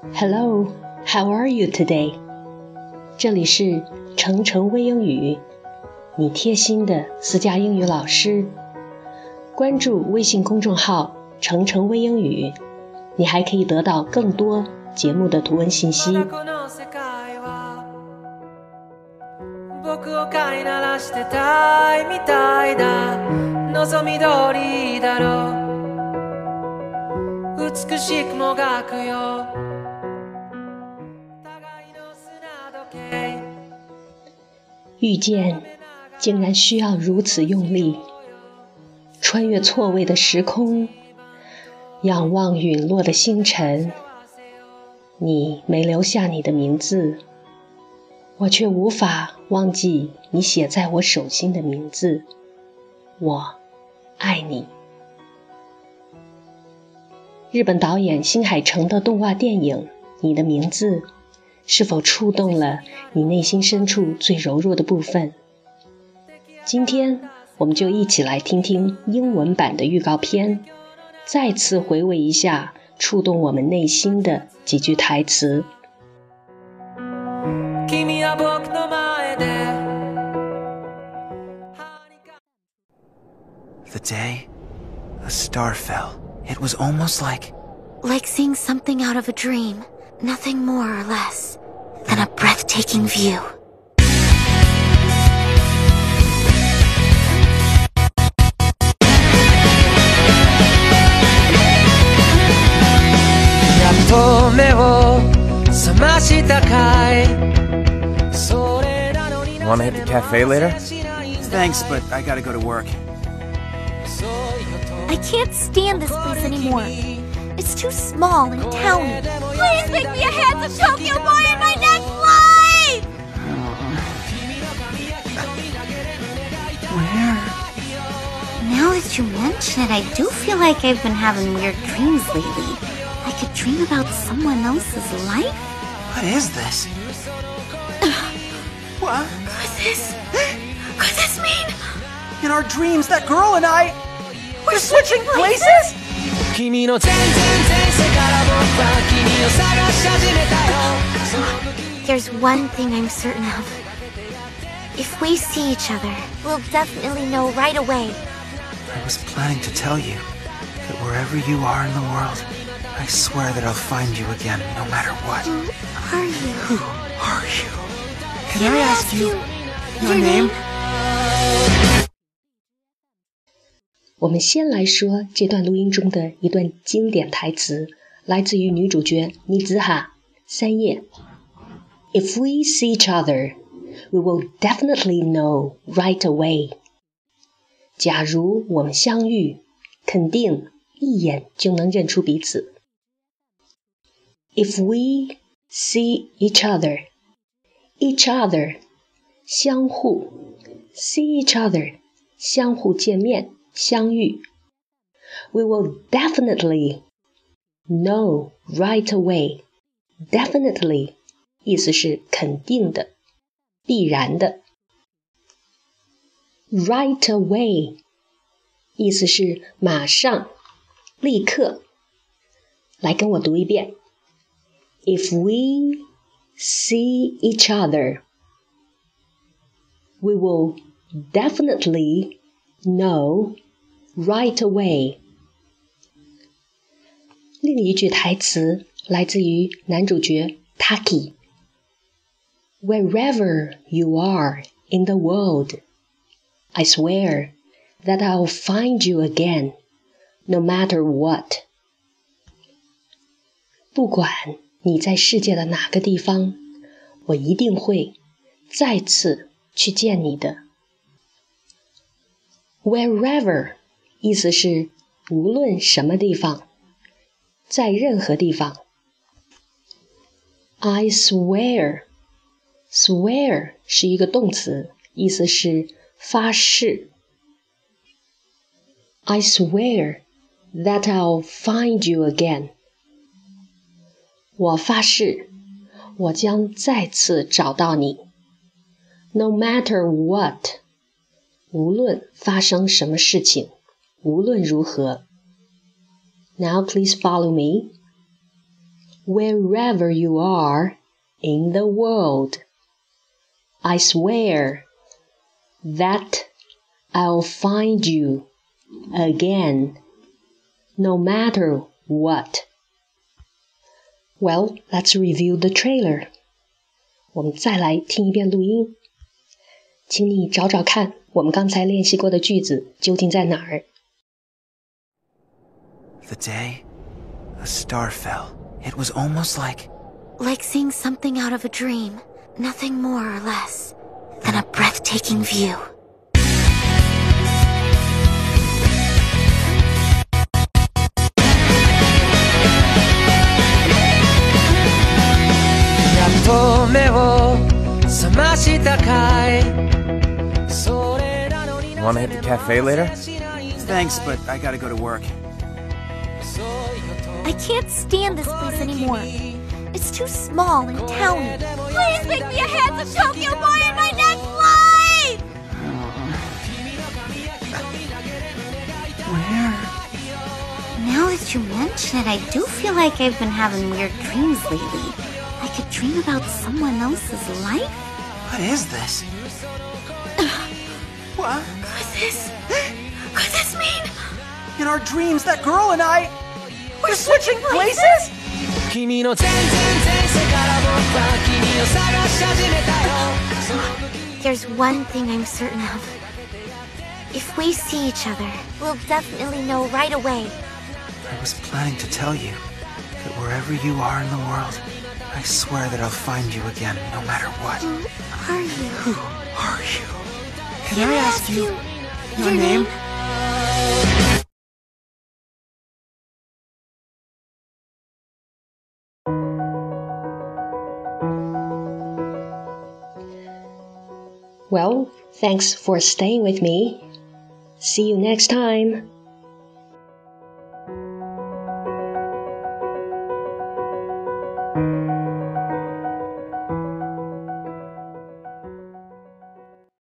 Hello, how are you today? 这里是程程微英语，你贴心的私家英语老师。关注微信公众号“程程微英语”，你还可以得到更多节目的图文信息。遇见，竟然需要如此用力，穿越错位的时空，仰望陨落的星辰。你没留下你的名字，我却无法忘记你写在我手心的名字。我爱你。日本导演新海诚的动画电影《你的名字》。是否触动了你内心深处最柔弱的部分？今天我们就一起来听听英文版的预告片，再次回味一下触动我们内心的几句台词。The day a star fell, it was almost like like seeing something out of a dream. Nothing more or less than a breathtaking view. Wanna hit the cafe later? Thanks, but I gotta go to work. I can't stand this place anymore. It's too small and towny. Please make me a handsome Tokyo boy in my next life! Where? Now that you mention it, I do feel like I've been having weird dreams lately. I could dream about someone else's life. What is this? what? Could this... Could this mean... In our dreams, that girl and I... We're switching places? places? There's one thing I'm certain of. If we see each other, we'll definitely know right away. I was planning to tell you that wherever you are in the world, I swear that I'll find you again, no matter what. Who are you? Who are you? Can I ask you your name? 我们先来说这段录音中的一段经典台词， 来自于女主角 Mitsuha 三叶。If we see each other, we will definitely know right away. 假如我们相遇，肯定一眼就能认出彼此。If we see each other, each other，相互；see each other，相互见面、相遇。We will definitely know right away. Definitely 意思是肯定的、必然的。Right away 意思是马上、立刻。来跟我读一遍：If we see each other, we will definitely know right away。 另一句台词来自于男主角 Taki。Wherever you are in the world, I swear that I'll find you again, no matter what. 不管你在世界的哪个地方，我一定会再次去见你的。Wherever 意思是无论什么地方， 在任何地方。I swear，swear 是一个动词，意思是发誓。I swear that I'll find you again。我发誓，我将再次找到你。No matter what，无论发生什么事情。无论如何 ，Now please follow me. wherever you are in the world. I swear that I'll find you again, no matter what. Well, let's review the trailer. 我们再来听一遍录音，请你找找看，我们刚才练习过的句子究竟在哪儿 ？The day a star fell. It was almost like. Like seeing something out of a dream. Nothing more or less than a breathtaking view. Wanna hit the cafe later? Thanks, but I gotta go to work. I can't stand this place anymore. It's too small and towny. Please make me a handsome Tokyo boy in my next life! Where? Now that you mention it, I do feel like I've been having weird dreams lately. I could dream about someone else's life. What is this? what? Could this... Could this mean... In our dreams, that girl and I... We're switching places? There's one thing I'm certain of. If we see each other, we'll definitely know right away. I was planning to tell you that wherever you are in the world, I swear that I'll find you again, no matter what. Who are you? Who are you? Can, Can I, I ask you your, your name? name? Well, thanks for staying with me. See you next time.